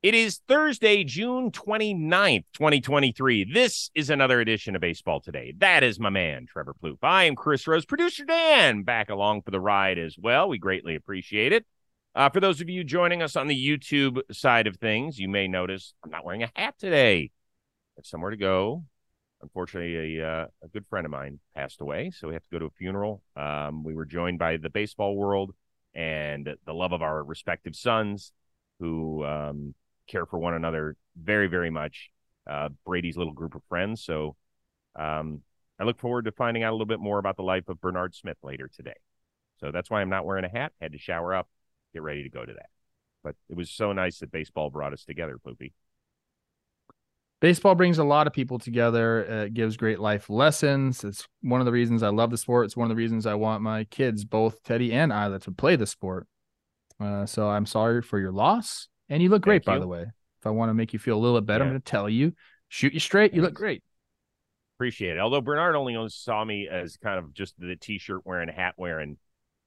It is Thursday, June 29th, 2023. This is another edition of Baseball Today. That is my man, Trevor Plouffe. I am Chris Rose, producer Dan, back along for the ride as well. We greatly appreciate it. Uh, for those of you joining us on the YouTube side of things, you may notice I'm not wearing a hat today. I have somewhere to go. Unfortunately, a, uh, a good friend of mine passed away, so we have to go to a funeral. Um, we were joined by the baseball world and the love of our respective sons who um, care for one another very, very much. Uh, Brady's little group of friends. So um, I look forward to finding out a little bit more about the life of Bernard Smith later today. So that's why I'm not wearing a hat. Had to shower up, get ready to go to that. But it was so nice that baseball brought us together, Poopy. Baseball brings a lot of people together. It gives great life lessons. It's one of the reasons I love the sport. It's one of the reasons I want my kids, both Teddy and Isla, to play the sport. Uh, so I'm sorry for your loss. And you look great, by the way. If I want to make you feel a little bit better, yeah. I'm going to tell you, shoot you straight. You look great. Appreciate it. Although Bernard only saw me as kind of just the t-shirt wearing, hat wearing,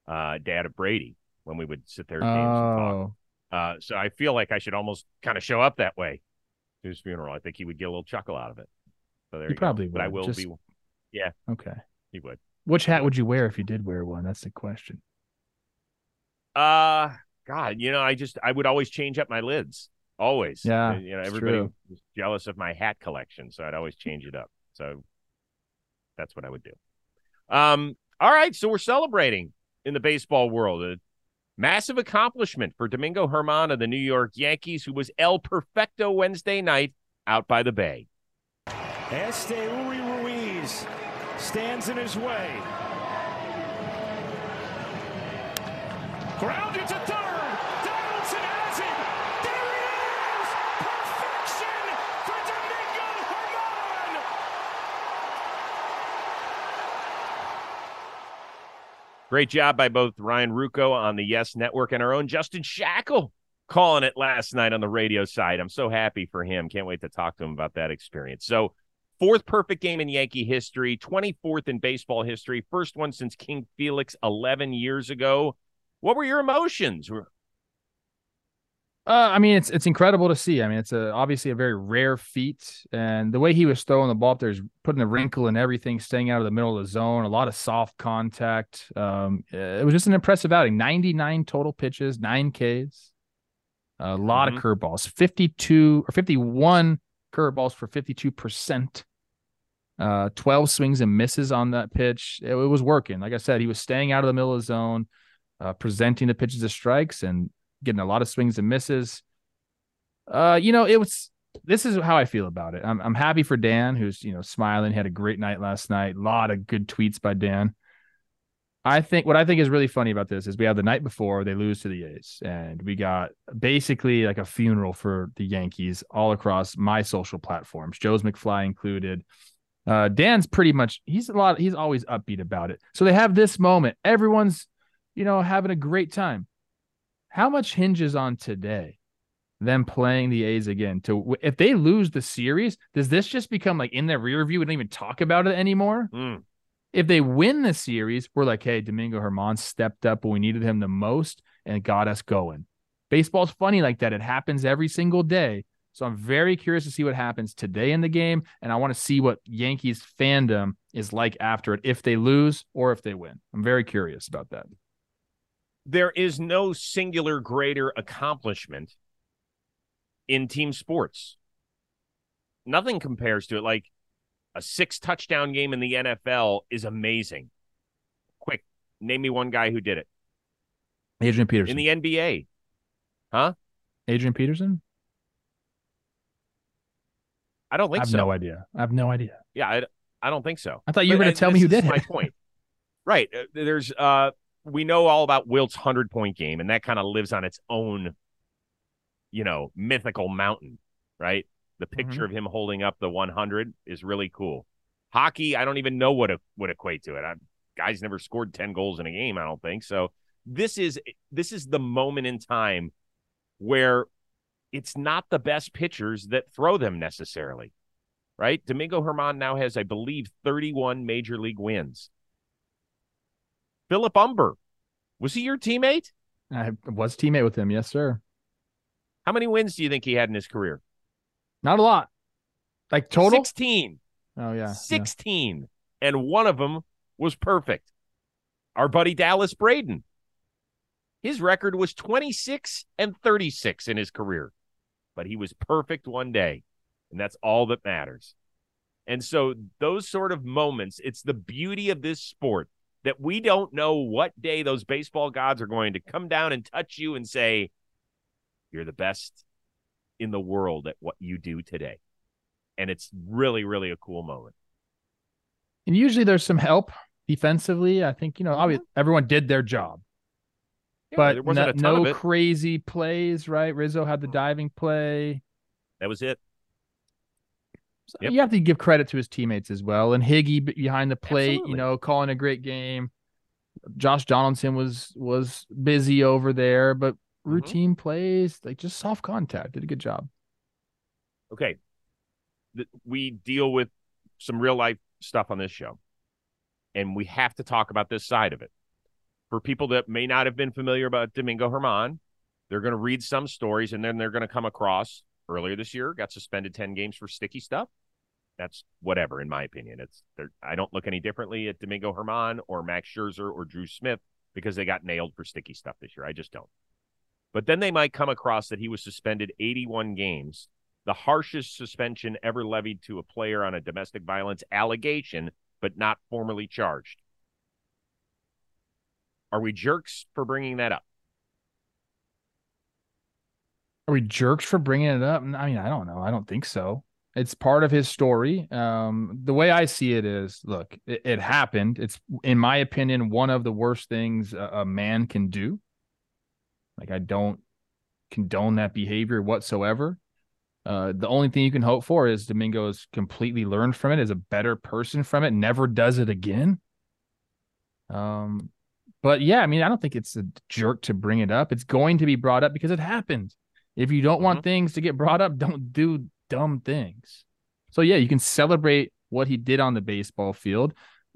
uh, dad of Brady when we would sit there. Oh. And talk. Uh, so I feel like I should almost kind of show up that way to his funeral. I think he would get a little chuckle out of it. So there you, you probably go. would. But I will just... be. Yeah. Okay. He would. Which hat would you wear if you did wear one? That's the question. Uh God, you know, I just I would always change up my lids. Always. Yeah. You know, everybody true. was jealous of my hat collection, so I'd always change it up. So that's what I would do. Um, all right, so we're celebrating in the baseball world. A massive accomplishment for Domingo Germán of the New York Yankees, who was El Perfecto Wednesday night out by the Bay. Esteury Ruiz stands in his way. Grounded to third. Great job by both Ryan Ruocco on the Yes Network and our own Justin Shackil calling it last night on the radio side. I'm so happy for him. Can't wait to talk to him about that experience. So, fourth perfect game in Yankee history, 24th in baseball history, first one since King Felix 11 years ago. What were your emotions? Uh, I mean, it's it's incredible to see. I mean, it's a obviously a very rare feat, and the way he was throwing the ball up there is putting a wrinkle in everything, staying out of the middle of the zone, a lot of soft contact. Um, it was just an impressive outing. Ninety nine total pitches, nine Ks, a lot mm-hmm. of curveballs, fifty two or fifty one curveballs for fifty two percent. Uh, 12 swings and misses on that pitch. It, it, was working. Like I said, he was staying out of the middle of the zone, uh, presenting the pitches as strikes, and getting a lot of swings and misses. Uh, you know, it was this is how I feel about it. I'm I'm happy for Dan, who's you know smiling. Had a great night last night. A lot of good tweets by Dan. I think what I think is really funny about this is we have the night before they lose to the A's, and we got basically like a funeral for the Yankees all across my social platforms, Joe's McFly included. Uh, Dan's pretty much he's a lot he's always upbeat about it. So they have this moment. Everyone's, you know, having a great time how much hinges on today them playing the A's again? To if they lose the series, does this just become like in their rear view? We don't even talk about it anymore. Mm. If they win the series, we're like, hey, Domingo Germán stepped up when we needed him the most and got us going. Baseball's funny like that. It happens every single day. So I'm very curious to see what happens today in the game. And I want to see what Yankees fandom is like after it, if they lose or if they win. I'm very curious about that there is no singular greater accomplishment in team sports. Nothing compares to it. Like a six touchdown game in the NFL is amazing. Quick, name me one guy who did it. Adrian Peterson. In the NBA. Huh? Adrian Peterson? I don't think I have so. no idea. I have no idea. Yeah, I, I don't think so. I thought you but, were going to tell me who did my point. Right. Uh, there's uh we know all about Wilt's 100 point game, and that kind of lives on its own, you know, mythical mountain, right? The picture mm-hmm. of him holding up the 100 is really cool. Hockey, I don't even know what it would equate to it. I, guys never scored 10 goals in a game, I don't think. So this is this is the moment in time where it's not the best pitchers that throw them necessarily. Right? Domingo Germán now has, I believe, 31 major league wins. Philip Humber. Was he your teammate? I was teammate with him. Yes, sir. How many wins do you think he had in his career? Not a lot. Like total? 16. Oh yeah. 16. Yeah. And one of them was perfect. Our buddy Dallas Braden. His record was 26 and 36 in his career, but he was perfect one day. And that's all that matters. And so, those sort of moments, it's the beauty of this sport that we don't know what day those baseball gods are going to come down and touch you and say, You're the best in the world at what you do today. And it's really, really a cool moment. And usually there's some help defensively. I think, you know, mm-hmm. everyone did their job. Yeah, but no, no crazy plays, right? Rizzo had the mm. diving play. That was it. So yep. You have to give credit to his teammates as well. And Higgy behind the plate, Absolutely. you know, calling a great game. Josh Donaldson was was busy over there, but mm-hmm. routine mm-hmm. plays, like just soft contact, did a good job. Okay, we deal with some real life stuff on this show, and we have to talk about this side of it. For people that may not have been familiar about Domingo Germán, they're going to read some stories, and then they're going to come across earlier this year got suspended ten games for sticky stuff. That's whatever, in my opinion. It's I don't look any differently at Domingo Germán or Max Scherzer or Drew Smith because they got nailed for sticky stuff this year. I just don't. But then they might come across that he was suspended 81 games the harshest suspension ever levied to a player on a domestic violence allegation, but not formally charged. Are we jerks for bringing that up? Are we jerks for bringing it up? I mean, I don't know. I don't think so. It's part of his story. Um, the way I see it is, look, it, it happened. It's, in my opinion, one of the worst things a, a man can do. Like, I don't condone that behavior whatsoever. Uh, the only thing you can hope for is Domingo has completely learned from it, is a better person from it, never does it again. Um, but yeah, I mean, I don't think it's a jerk to bring it up. It's going to be brought up because it happened. If you don't mm-hmm. want things to get brought up, don't do dumb things. So yeah, you can celebrate what he did on the baseball field.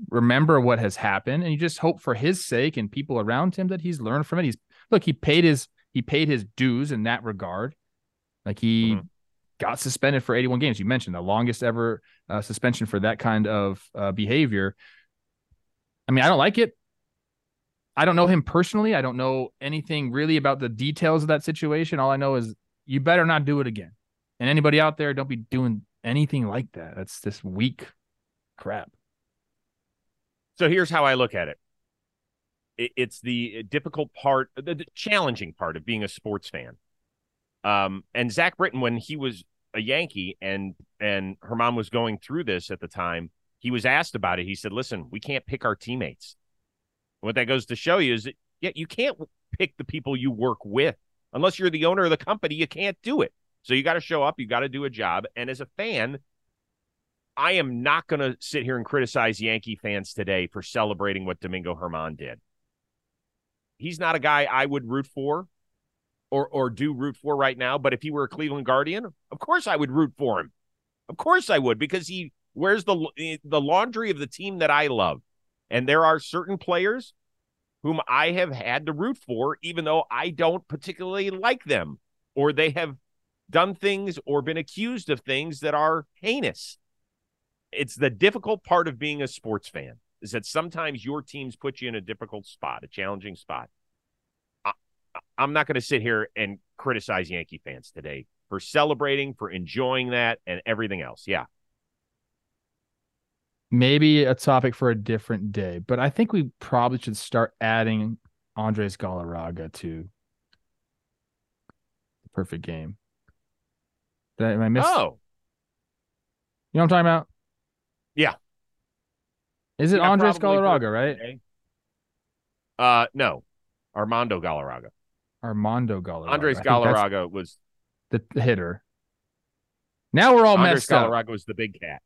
Remember what has happened, and you just hope for his sake and people around him that he's learned from it. He's look, he paid his he paid his dues in that regard. Like he mm-hmm got suspended for 81 games. You mentioned the longest ever uh, suspension for that kind of uh, behavior. I mean, I don't like it. I don't know him personally. I don't know anything really about the details of that situation. All I know is you better not do it again. And anybody out there, don't be doing anything like that. That's this weak crap. So here's how I look at it. It's the difficult part, the challenging part of being a sports fan um, and Zach Britton, when he was a Yankee and and Germán was going through this at the time, he was asked about it. He said, "Listen, we can't pick our teammates." What that goes to show you is that yeah, you can't pick the people you work with unless you're the owner of the company. You can't do it. So you got to show up. You got to do a job. And as a fan, I am not going to sit here and criticize Yankee fans today for celebrating what Domingo Germán did. He's not a guy I would root for or or do root for right now. But if he were a Cleveland Guardian, of course I would root for him. Of course I would because he wears the the laundry of the team that I love. And there are certain players whom I have had to root for, even though I don't particularly like them, or they have done things or been accused of things that are heinous. It's the difficult part of being a sports fan is that sometimes your teams put you in a difficult spot, a challenging spot. I'm not going to sit here and criticize Yankee fans today for celebrating, for enjoying that, and everything else. Yeah. Maybe a topic for a different day, but I think we probably should start adding Andres Galarraga to the perfect game. Did I, am I? Oh. You know what I'm talking about? Yeah. Is it yeah, Andres Galarraga, right? Uh, no, Armando Galarraga. Armando Galarraga. Andres Galarraga was the, hitter. Now we're all Andres messed Galarraga up. was the big cat.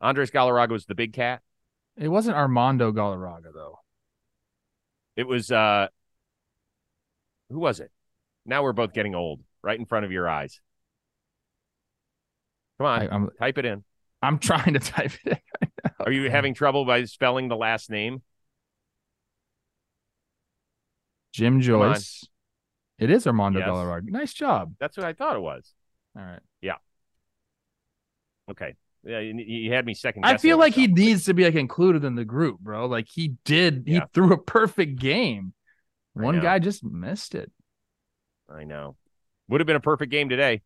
Andres Galarraga was the big cat. It wasn't Armando Galarraga though. It was uh who was it? Now we're both getting old, right in front of your eyes. Come on, I, type it in. I'm trying to type it in. Are you having trouble by spelling the last name? Jim Joyce, It is Armando Yes. Galarraga. Nice job. That's what I thought it was. All right. Yeah. Okay. Yeah, you, you had me second. I feel like he needs to be like included in the group, bro. Like he did. He threw a perfect game. One guy just missed it. I know. Would have been a perfect game today.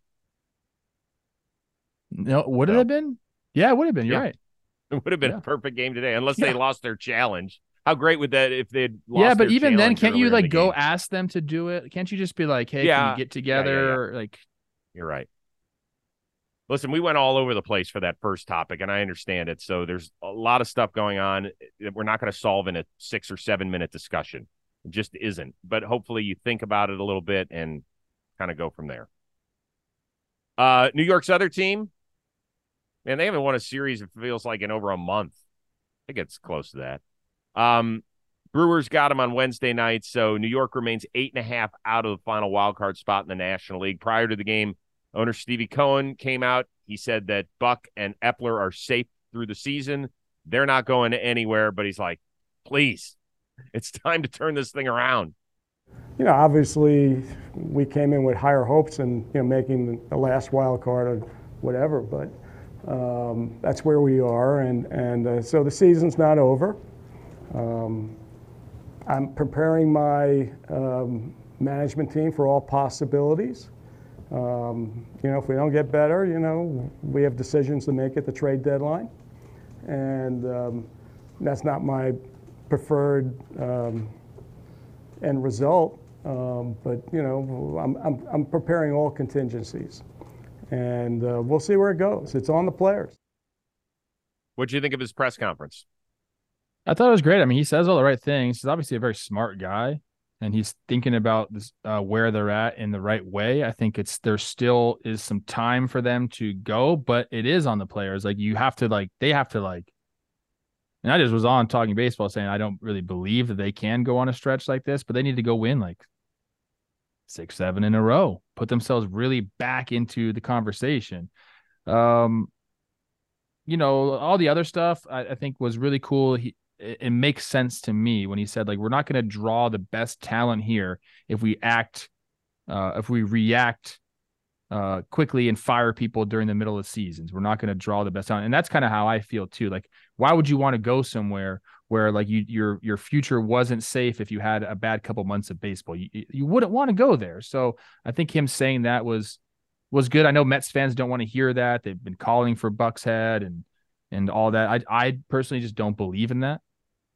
No, would it No. have been? Yeah, it would have been. You're Yeah. right. It would have been Yeah. a perfect game today, unless they lost their challenge. How great would that if they'd lost yeah, but even then, can't you like go game? ask them to do it? Can't you just be like, hey, can Yeah. we get yeah, together? Like, You're right. Listen, we went all over the place for that first topic, and I understand it. So there's a lot of stuff going on that we're not going to solve in a six or seven minute discussion. It just isn't. But hopefully, you think about it a little bit and kind of go from there. Uh, New York's other team, man, they haven't won a series. It feels like in over a month. I think it's close to that. Um, Brewers got them on Wednesday night, so New York remains eight and a half out of the final wild card spot in the National League. Prior to the game, owner Stevie Cohen came out. He said that Buck and Eppler are safe through the season. They're not going anywhere, but he's like, please, it's time to turn this thing around. you know, obviously we came in with higher hopes and you know making the last wild card or whatever, but um, that's where we are, and and uh, so the season's not over. Um, I'm preparing my um, management team for all possibilities. Um, you know, if we don't get better, you know, we have decisions to make at the trade deadline, and um, that's not my preferred. Um, end result. Um, but you know, I'm, I'm, I'm preparing all contingencies, and uh, we'll see where it goes. It's on the players. What do you think of his press conference? I thought it was great. I mean, he says all the right things. He's obviously a very smart guy, and he's thinking about this, uh, where they're at in the right way. I think it's there still is some time for them to go, but it is on the players. Like you have to like they have to like. And I just was on talking baseball saying I don't really believe that they can go on a stretch like this, but they need to go win like six, seven in a row, put themselves really back into the conversation. Um, you know, all the other stuff I, I think was really cool. He it, it makes sense to me when he said like we're not going to draw the best talent here if we act uh if we react uh quickly and fire people during the middle of seasons. We're not going to draw the best talent. And that's kind of how I feel too. Like why would you want to go somewhere where like you your your future wasn't safe if you had a bad couple months of baseball? You you wouldn't want to go there. So I think him saying that was was good. I know Mets fans don't want to hear that. They've been calling for Buck's head and and all that. I I personally just don't believe in that.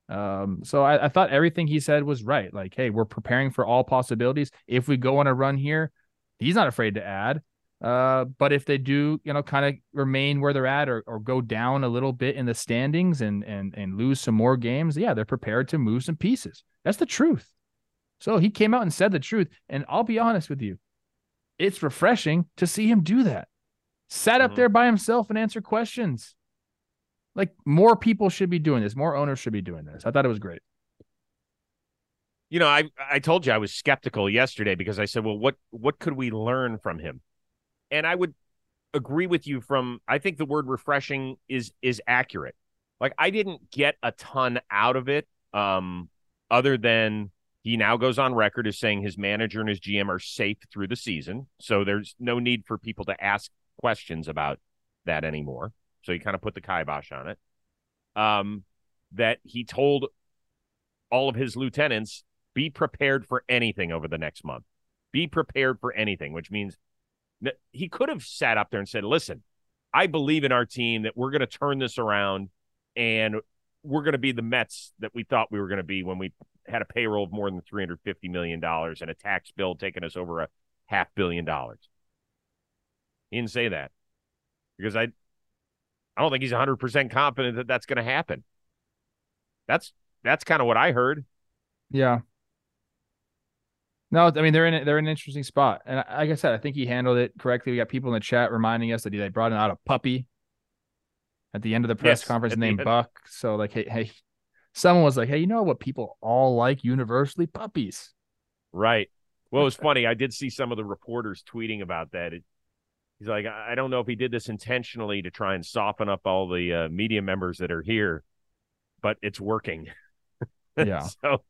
Um, so I, I thought everything he said was right. Like, hey, we're preparing for all possibilities. If we go on a run here, he's not afraid to add. Uh, but if they do, you know, kind of remain where they're at or, or go down a little bit in the standings and and and lose some more games, yeah, they're prepared to move some pieces. That's the truth. So he came out and said the truth. And I'll be honest with you, it's refreshing to see him do that. Sat up Mhm. there by himself and answer questions. Like more people should be doing this. More owners should be doing this. I thought it was great. You know, I I told you I was skeptical yesterday because I said, well, what what could we learn from him? And I would agree with you from I think the word refreshing is is accurate. Like I didn't get a ton out of it um other than he now goes on record as saying his manager and his GM are safe through the season. So there's no need for people to ask questions about that anymore. So he kind of put the kibosh on it. Um that he told all of his lieutenants be prepared for anything over the next month. Be prepared for anything, which means he could have sat up there and said, "Listen, I believe in our team that we're going to turn this around and we're going to be the Mets that we thought we were going to be when we had a payroll of more than 350 million dollars and a tax bill taking us over a half billion dollars." He didn't say that because I I don't think he's 100% confident that that's going to happen. That's that's kind of what I heard. Yeah. No, I mean they're in they're in an interesting spot, and like I said, I think he handled it correctly. We got people in the chat reminding us that they brought out a puppy at the end of the press Yes, conference named. Buck. So like, hey, hey, someone was like, hey, you know what people all like universally? Puppies. Right. Well, it was funny. I did see some of the reporters tweeting about that. It, he's like, I don't know if he did this intentionally to try and soften up all the uh, media members that are here, but it's working. Yeah. so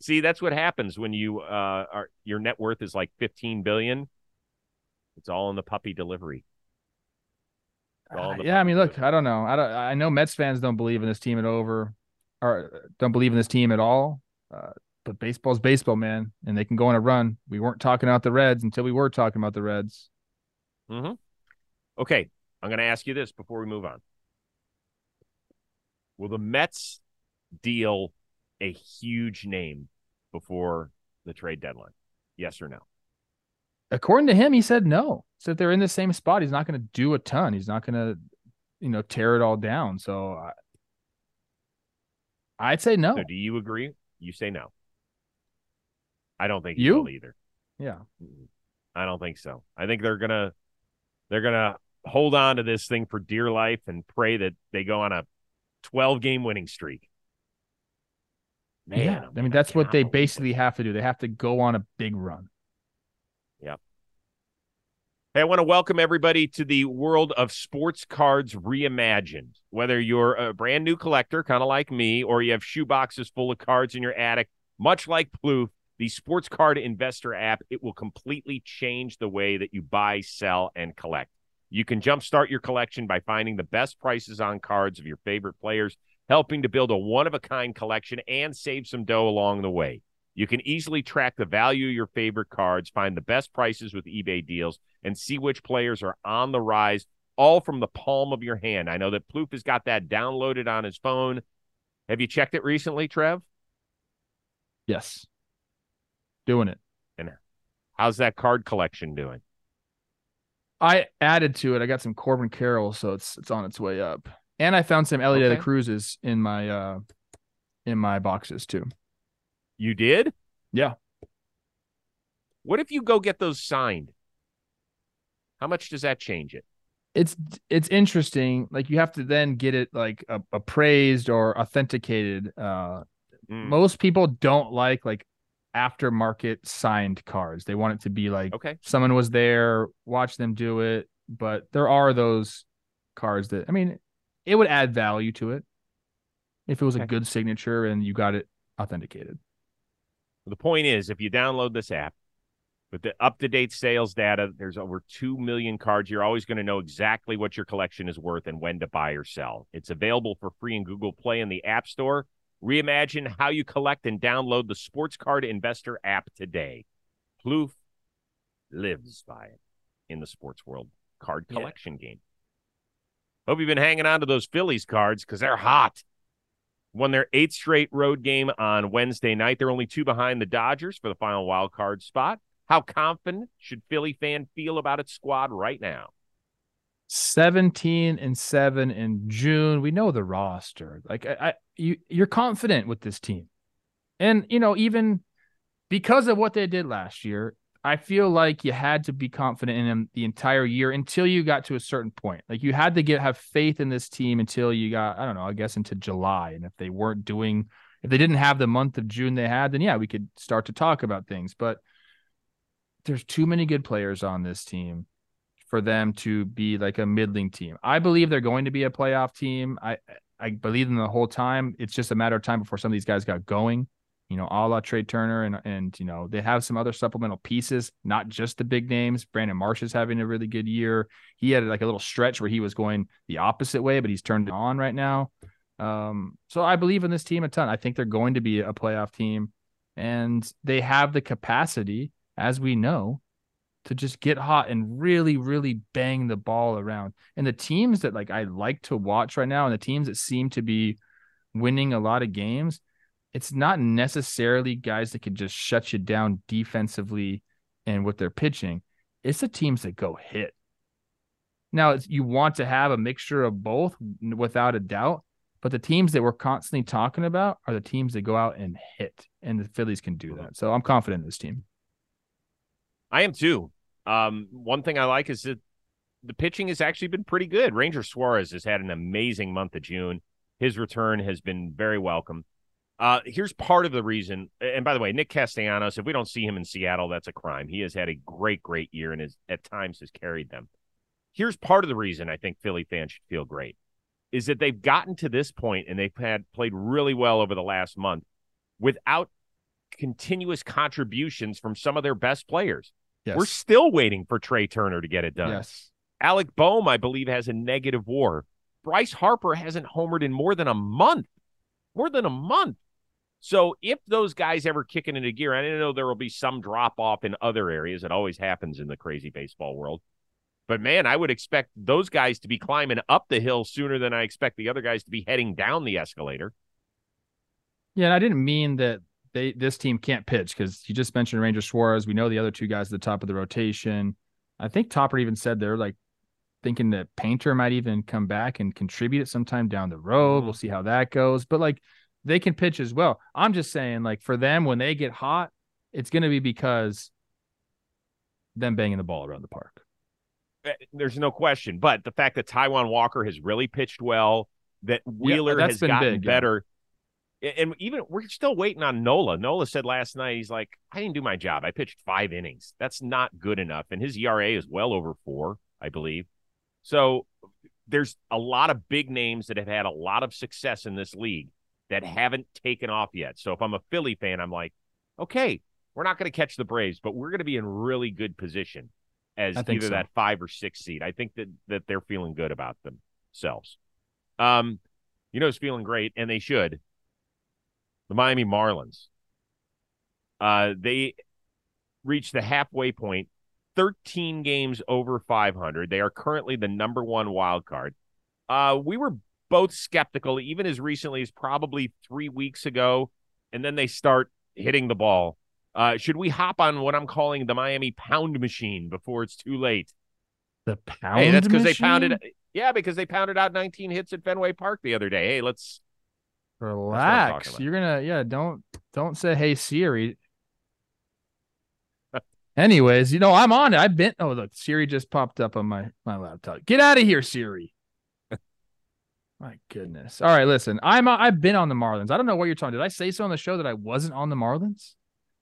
See, that's what happens when you uh are your net worth is like 15 billion. It's all in the puppy delivery. Uh, yeah, I mean, look, I don't know. I don't. I know Mets fans don't believe in this team at over, or don't believe in this team at all. Uh, but baseball's baseball, man, and they can go on a run. We weren't talking about the Reds until we were talking about the Reds. Mm-hmm. Okay, I'm going to ask you this before we move on. Will the Mets deal a huge name before the trade deadline? Yes or no? According to him, he said no. So if they're in the same spot, he's not going to do a ton. He's not going to, you know, tear it all down. So I, I'd say no. So do you agree? You say no. I don't think you will either. Yeah. I don't think so. I think they're gonna they're gonna hold on to this thing for dear life and pray that they go on a 12 game winning streak. Man, yeah, I mean that's what they basically have to do. They have to go on a big run. Yep. Hey, I want to welcome everybody to the world of sports cards reimagined. Whether you're a brand new collector, kind of like me, or you have shoe boxes full of cards in your attic, much like Plouffe, the sports card investor app, it will completely change the way that you buy, sell, and collect. You can jumpstart your collection by finding the best prices on cards of your favorite players, helping to build a one of a kind collection and save some dough along the way. You can easily track the value of your favorite cards, find the best prices with eBay deals, and see which players are on the rise, all from the palm of your hand. I know that Plouffe has got that downloaded on his phone. Have you checked it recently, Trev? Yes. Doing it. And how's that card collection doing? I added to it. I got some Corbin Carroll, so it's it's on its way up. And I found some Elliot okay. de Cruzes in my uh in my boxes too. You did? Yeah. What if you go get those signed? How much does that change it? It's it's interesting. Like you have to then get it like appraised or authenticated. Uh, mm. Most people don't like like aftermarket signed cards. They want it to be like okay. someone was there, watch them do it. But there are those cards that I mean, it would add value to it if it was okay. a good signature and you got it authenticated. The point is, if you download this app with the up to date sales data, there's over 2 million cards. You're always going to know exactly what your collection is worth and when to buy or sell. It's available for free in Google Play and the App Store. Reimagine how you collect and download the Sports Card Investor app today. Plouffe lives by it in the sports world card collection yeah. game. Hope you've been hanging on to those Phillies cards because they're hot. Won their eighth straight road game on Wednesday night. They're only two behind the Dodgers for the final wild card spot. How confident should Philly fan feel about its squad right now? 17 and 7 in June. We know the roster. Like I, I you you're confident with this team. And you know, even because of what they did last year, I feel like you had to be confident in them the entire year until you got to a certain point. Like you had to get have faith in this team until you got, I don't know, I guess into July. And if they weren't doing if they didn't have the month of June they had, then yeah, we could start to talk about things. But there's too many good players on this team for them to be like a middling team. I believe they're going to be a playoff team. I I believe them the whole time. It's just a matter of time before some of these guys got going. You know, a la Trea Turner and and you know they have some other supplemental pieces, not just the big names. Brandon Marsh is having a really good year. He had like a little stretch where he was going the opposite way, but he's turned on right now. Um, so I believe in this team a ton. I think they're going to be a playoff team, and they have the capacity, as we know, to just get hot and really, really bang the ball around. And the teams that like I like to watch right now, and the teams that seem to be winning a lot of games, it's not necessarily guys that can just shut you down defensively and with their pitching. It's the teams that go hit. Now you want to have a mixture of both without a doubt, but the teams that we're constantly talking about are the teams that go out and hit, and the Phillies can do mm-hmm. that. So I'm confident in this team. I am too. Um, one thing I like is that the pitching has actually been pretty good. Ranger Suarez has had an amazing month of June. His return has been very welcome. Uh, here's part of the reason. And by the way, Nick Castellanos, if we don't see him in Seattle, that's a crime. He has had a great, great year and at times has carried them. Here's part of the reason I think Philly fans should feel great is that they've gotten to this point and they've had played really well over the last month without continuous contributions from some of their best players. Yes. We're still waiting for Trea Turner to get it done. yes. Alec Bohm, I believe, has a negative war. Bryce Harper hasn't homered in more than a month. More than a month. So if those guys ever kick it into gear, I didn't know there will be some drop off in other areas. It always happens in the crazy baseball world. But man, I would expect those guys to be climbing up the hill sooner than I expect the other guys to be heading down the escalator. Yeah, and I didn't mean that they this team can't pitch because you just mentioned Ranger Suarez. We know the other two guys at the top of the rotation. I think Topper even said they're like thinking that Painter might even come back and contribute at some time down the road. We'll see how that goes. But like they can pitch as well. I'm just saying, like for them, when they get hot, it's gonna be because them banging the ball around the park. Eh, There's no question. But the fact that Taijuan Walker has really pitched well, that Wheeler that's has gotten big, better. A- And even we're still waiting on Nola. Nola said last night, he's like, I didn't do my job. I pitched five innings. That's not good enough. And his ERA is well over four, I believe. So there's a lot of big names that have had a lot of success in this league that haven't taken off yet. So if I'm a Philly fan, I'm like, okay, we're not going to catch the Braves, but we're going to be in really good position as either so. that five or six seed. I think that that they're feeling good about themselves. Um, you know, it's feeling great, and they should. The Miami Marlins. Uh, they reached the halfway point, 13 games over 500. They are currently the number one wild card. Uh, we were both skeptical, even as recently as probably three weeks ago, and then they start hitting the ball. Uh, should we hop on what I'm calling the Miami Pound Machine before it's too late? The pound. hey, that's because they pounded. Yeah, because they pounded out 19 hits at Fenway Park the other day. Hey, let's. Relax. You're gonna yeah. Don't don't say hey Siri. Anyways, you know I'm on it. I've been. Oh look, Siri just popped up on my my laptop. Get out of here, Siri. my goodness. All right, listen. I'm I've been on the Marlins. I don't know what you're talking. Did I say so on the show that I wasn't on the Marlins?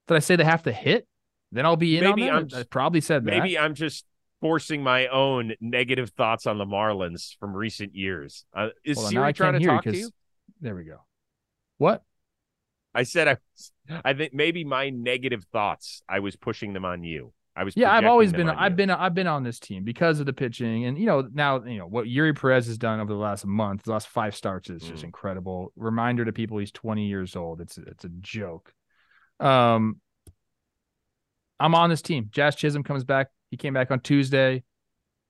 Did I say they have to hit? Then I'll be in Maybe on I'm them. I probably said that. Maybe I'm just forcing my own negative thoughts on the Marlins from recent years. Uh, is now Siri trying to talk to you? There we go. What? I said I. I think maybe my negative thoughts. I was pushing them on you. I was. Yeah, I've always been I've you. been I've been on this team because of the pitching and you know now you know what Eury Perez has done over the last month, the last five starts is just Mm. incredible. Reminder to people he's 20 years old. It's it's a joke. Um I'm on this team. Jazz Chisholm comes back. He came back on Tuesday.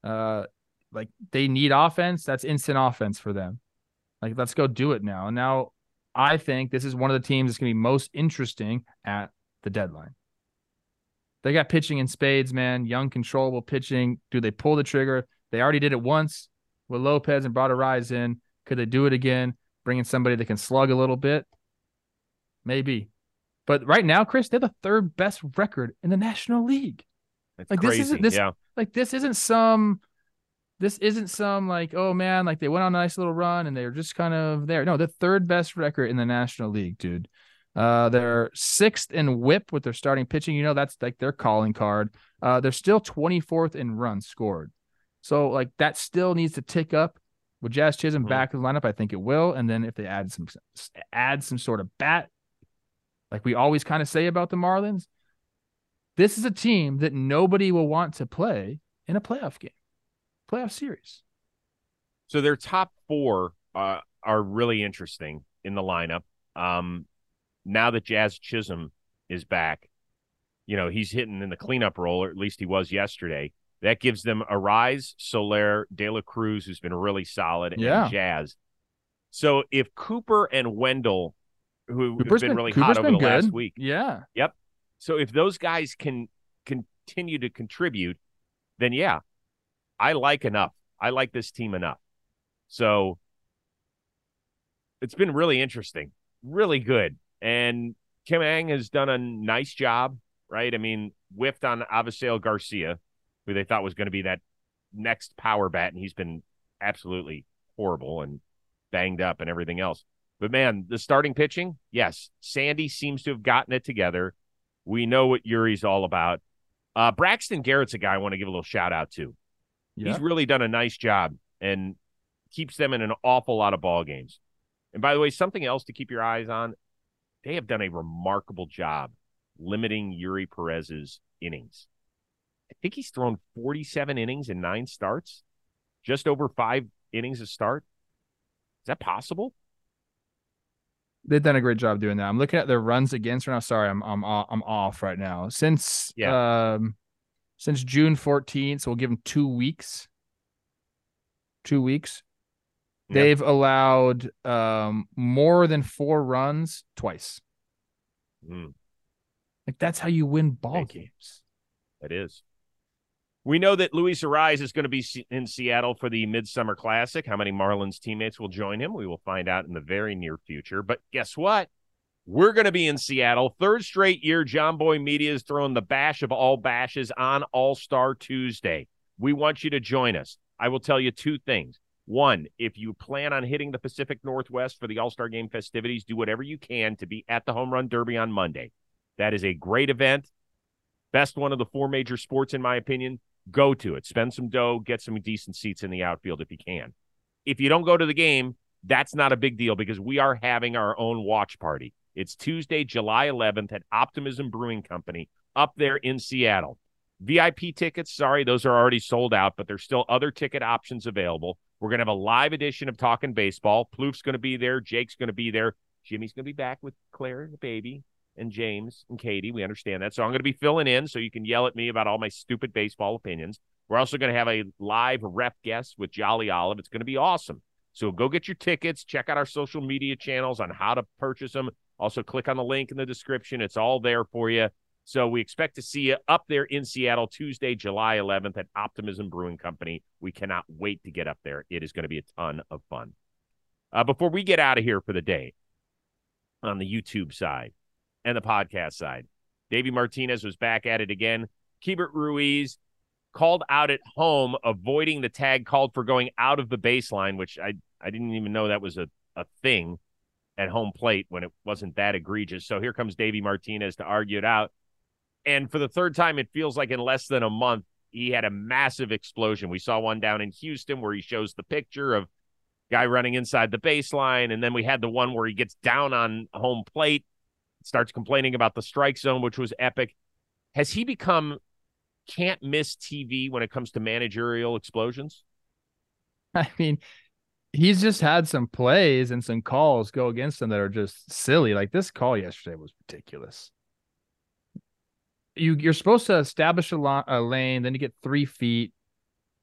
Uh like they need offense. That's instant offense for them. Like let's go do it now. And now I think this is one of the teams that's going to be most interesting at the deadline. They got pitching in spades, man. Young, controllable pitching. Do they pull the trigger? They already did it once with Lopez and brought Arraez in. Could they do it again? Bringing somebody that can slug a little bit? Maybe. But right now, Chris, they're the third best record in the National League. Like, this isn't- this- yeah. Like this isn't some this isn't some like, oh man, like they went on a nice little run and they were just kind of there. No, the third best record in the National League, dude. Uh, they're sixth in whip with their starting pitching. You know, that's like their calling card. Uh, they're still 24th in runs scored. So like that still needs to tick up. With Jazz Chisholm Mhm. back in the lineup, I think it will. And then if they add some add some sort of bat, like we always kind of say about the Marlins, this is a team that nobody will want to play in a playoff game, playoff series. So their top four uh, are really interesting in the lineup. Um, now that Jazz Chisholm is back, you know he's hitting in the cleanup role, or at least he was yesterday. That gives them Arraez, Soler, De La Cruz, who's been really solid, and Yeah. Jazz. So if Cooper and Wendle, who Cooper's have been, really Cooper's hot over the good. last week, Yeah. Yep. So if those guys can continue to contribute, then yeah, I like enough. I like this team enough. So it's been really interesting, really good. And Kim Ng has done a nice job, right? I mean, whiffed on Avisail Garcia, who they thought was going to be that next power bat, and he's been absolutely horrible and banged up and everything else. But man, the starting pitching, yes, Sandy seems to have gotten it together. We know what Eury's all about. Uh, Braxton Garrett's a guy I want to give a little shout out to. Yeah. He's really done a nice job and keeps them in an awful lot of ball games. And by the way, something else to keep your eyes on they have done a remarkable job limiting Eury Perez's innings. I think he's thrown 47 innings in nine starts, just over five innings a start. Is that possible? They've done a great job doing that. I'm looking at their runs against right now. Sorry, I'm I'm I'm off right now. Since Yeah. um since June 14th, so we'll give them two weeks. Two weeks. Yeah. They've allowed um more than four runs twice. Mm, Like that's how you win ball Thank games. it is. We know that Luis Arraez is going to be in Seattle for the Midsummer Classic. How many Marlins teammates will join him? We will find out in the very near future. But guess what? We're going to be in Seattle. Third straight year, Jomboy Media is throwing the bash of all bashes on All Star Tuesday. We want you to join us. I will tell you two things. One, if you plan on hitting the Pacific Northwest for the All Star Game festivities, do whatever you can to be at the Home Run Derby on Monday. That is a great event. Best one of the four major sports, in my opinion. Go to it. Spend some dough, get some decent seats in the outfield if you can. If you don't go to the game, that's not a big deal because we are having our own watch party. It's Tuesday, July 11th at Optimism Brewing Company up there in Seattle. VIP tickets, sorry, those are already sold out, but there's still other ticket options available. We're going to have a live edition of Talking Baseball. Plouffe's going to be there. Jake's going to be there. Jimmy's going to be back with Claire, and the baby, and James and Katie. We understand that. So I'm going to be filling in so you can yell at me about all my stupid baseball opinions. We're also going to have a live rep guest with Jolly Olive. It's going to be awesome. So go get your tickets. Check out our social media channels on how to purchase them. Also, click on the link in the description. It's all there for you. So we expect to see you up there in Seattle Tuesday, July 11th at Optimism Brewing Company. We cannot wait to get up there. It is going to be a ton of fun. Uh, before we get out of here for the day, on the YouTube side and the podcast side, Davey Martinez was back at it again. Keibert Ruiz called out at home, avoiding the tag called for going out of the baseline, which I, I didn't even know that was a, a thing at home plate when it wasn't that egregious. So here comes Davey Martinez to argue it out. And for the third time, it feels like in less than a month, he had a massive explosion. We saw one down in Houston where he shows the picture of guy running inside the baseline. And then we had the one where he gets down on home plate, starts complaining about the strike zone, which was epic. Has he become can't miss TV when it comes to managerial explosions? I mean, he's just had some plays and some calls go against him that are just silly. Like this call yesterday was ridiculous. You you're supposed to establish a, lo- a lane, then you get three feet.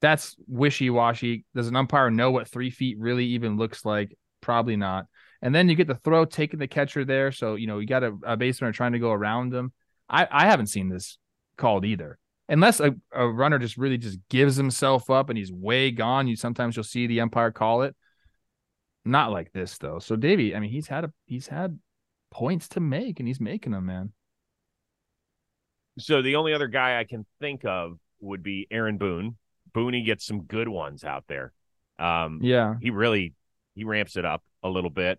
That's wishy washy. Does an umpire know what three feet really even looks like? Probably not. And then you get the throw taking the catcher there, so you know you got a, a baseman trying to go around him. I I haven't seen this called either unless a, a runner just really just gives himself up and he's way gone, you sometimes you'll see the umpire call it. Not like this though. So Davey, I mean, he's had a he's had points to make and he's making them, man. So the only other guy I can think of would be Aaron Boone. Booney gets some good ones out there. Um, Yeah. he really he ramps it up a little bit.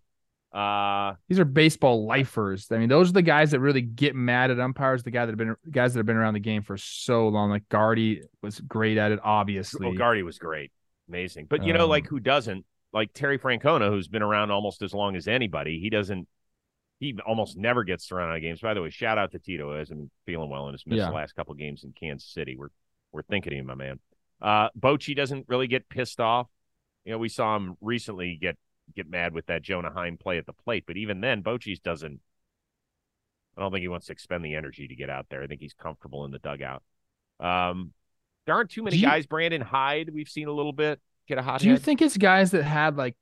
Uh, These are baseball lifers. I mean, those are the guys that really get mad at umpires, the guy that have been guys that have been around the game for so long. Like Gardy was great at it, obviously. oh, Gardy was great, amazing. But you know, Um, like who doesn't? Like Terry Francona, who's been around almost as long as anybody. He doesn't. He almost never gets thrown out of games. By the way, shout out to Tito. Who hasn't been feeling well and has missed Yeah. the last couple games in Kansas City. We're we're thinking of you, my man. Uh, Bochy doesn't really get pissed off. You know, we saw him recently get get mad with that Jonah Heim play at the plate, but even then, Bochy's doesn't. I don't think he wants to expend the energy to get out there. I think he's comfortable in the dugout. Um, there aren't too many you- guys. Brandon Hyde, we've seen a little bit get a hot Do you think it's guys that had like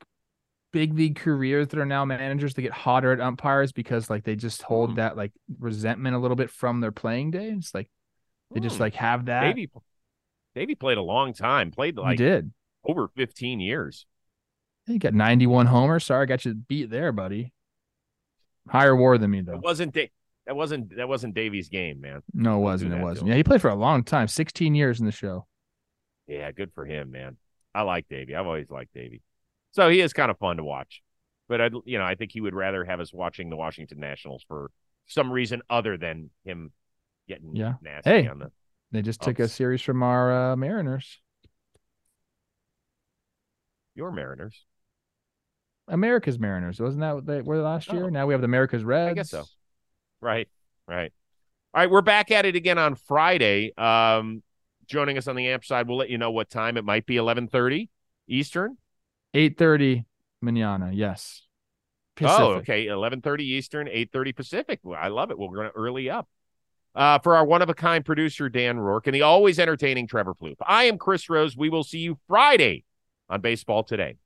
big league careers that are now managers that get hotter at umpires because like they just hold Hmm. that like resentment a little bit from their playing days? Like they just Hmm. like have that. Davey, Davey played a long time. Played he like did. over 15 years. You got 91 homers. Sorry, I got you beat there, buddy. Higher war than me though. That wasn't da- that wasn't that wasn't Davey's game, man. No, it wasn't. It wasn't. Yeah, he played for a long time, 16 years in the show. Yeah, good for him, man. I like Davey. I've always liked Davey. So he is kind of fun to watch. But I you know, I think he would rather have us watching the Washington Nationals for some reason other than him getting Yeah. nasty Hey. on the They just took a series from our uh, Mariners. your Mariners. America's Mariners. Wasn't that what they were last year? Oh. Now we have the America's Reds. I guess so. Right, right. All right, we're back at it again on Friday. Um, joining us on the amp side, we'll let you know what time it might be. Eleven thirty Eastern. 8:30 manana. Yes. Pacific. Oh, okay. Eleven thirty Eastern, eight thirty Pacific. I love it. We're going to early up. Uh, for our one of a kind producer Dan Rourke and the always entertaining Trevor Plouffe. I am Chris Rose. We will see you Friday on Baseball Today.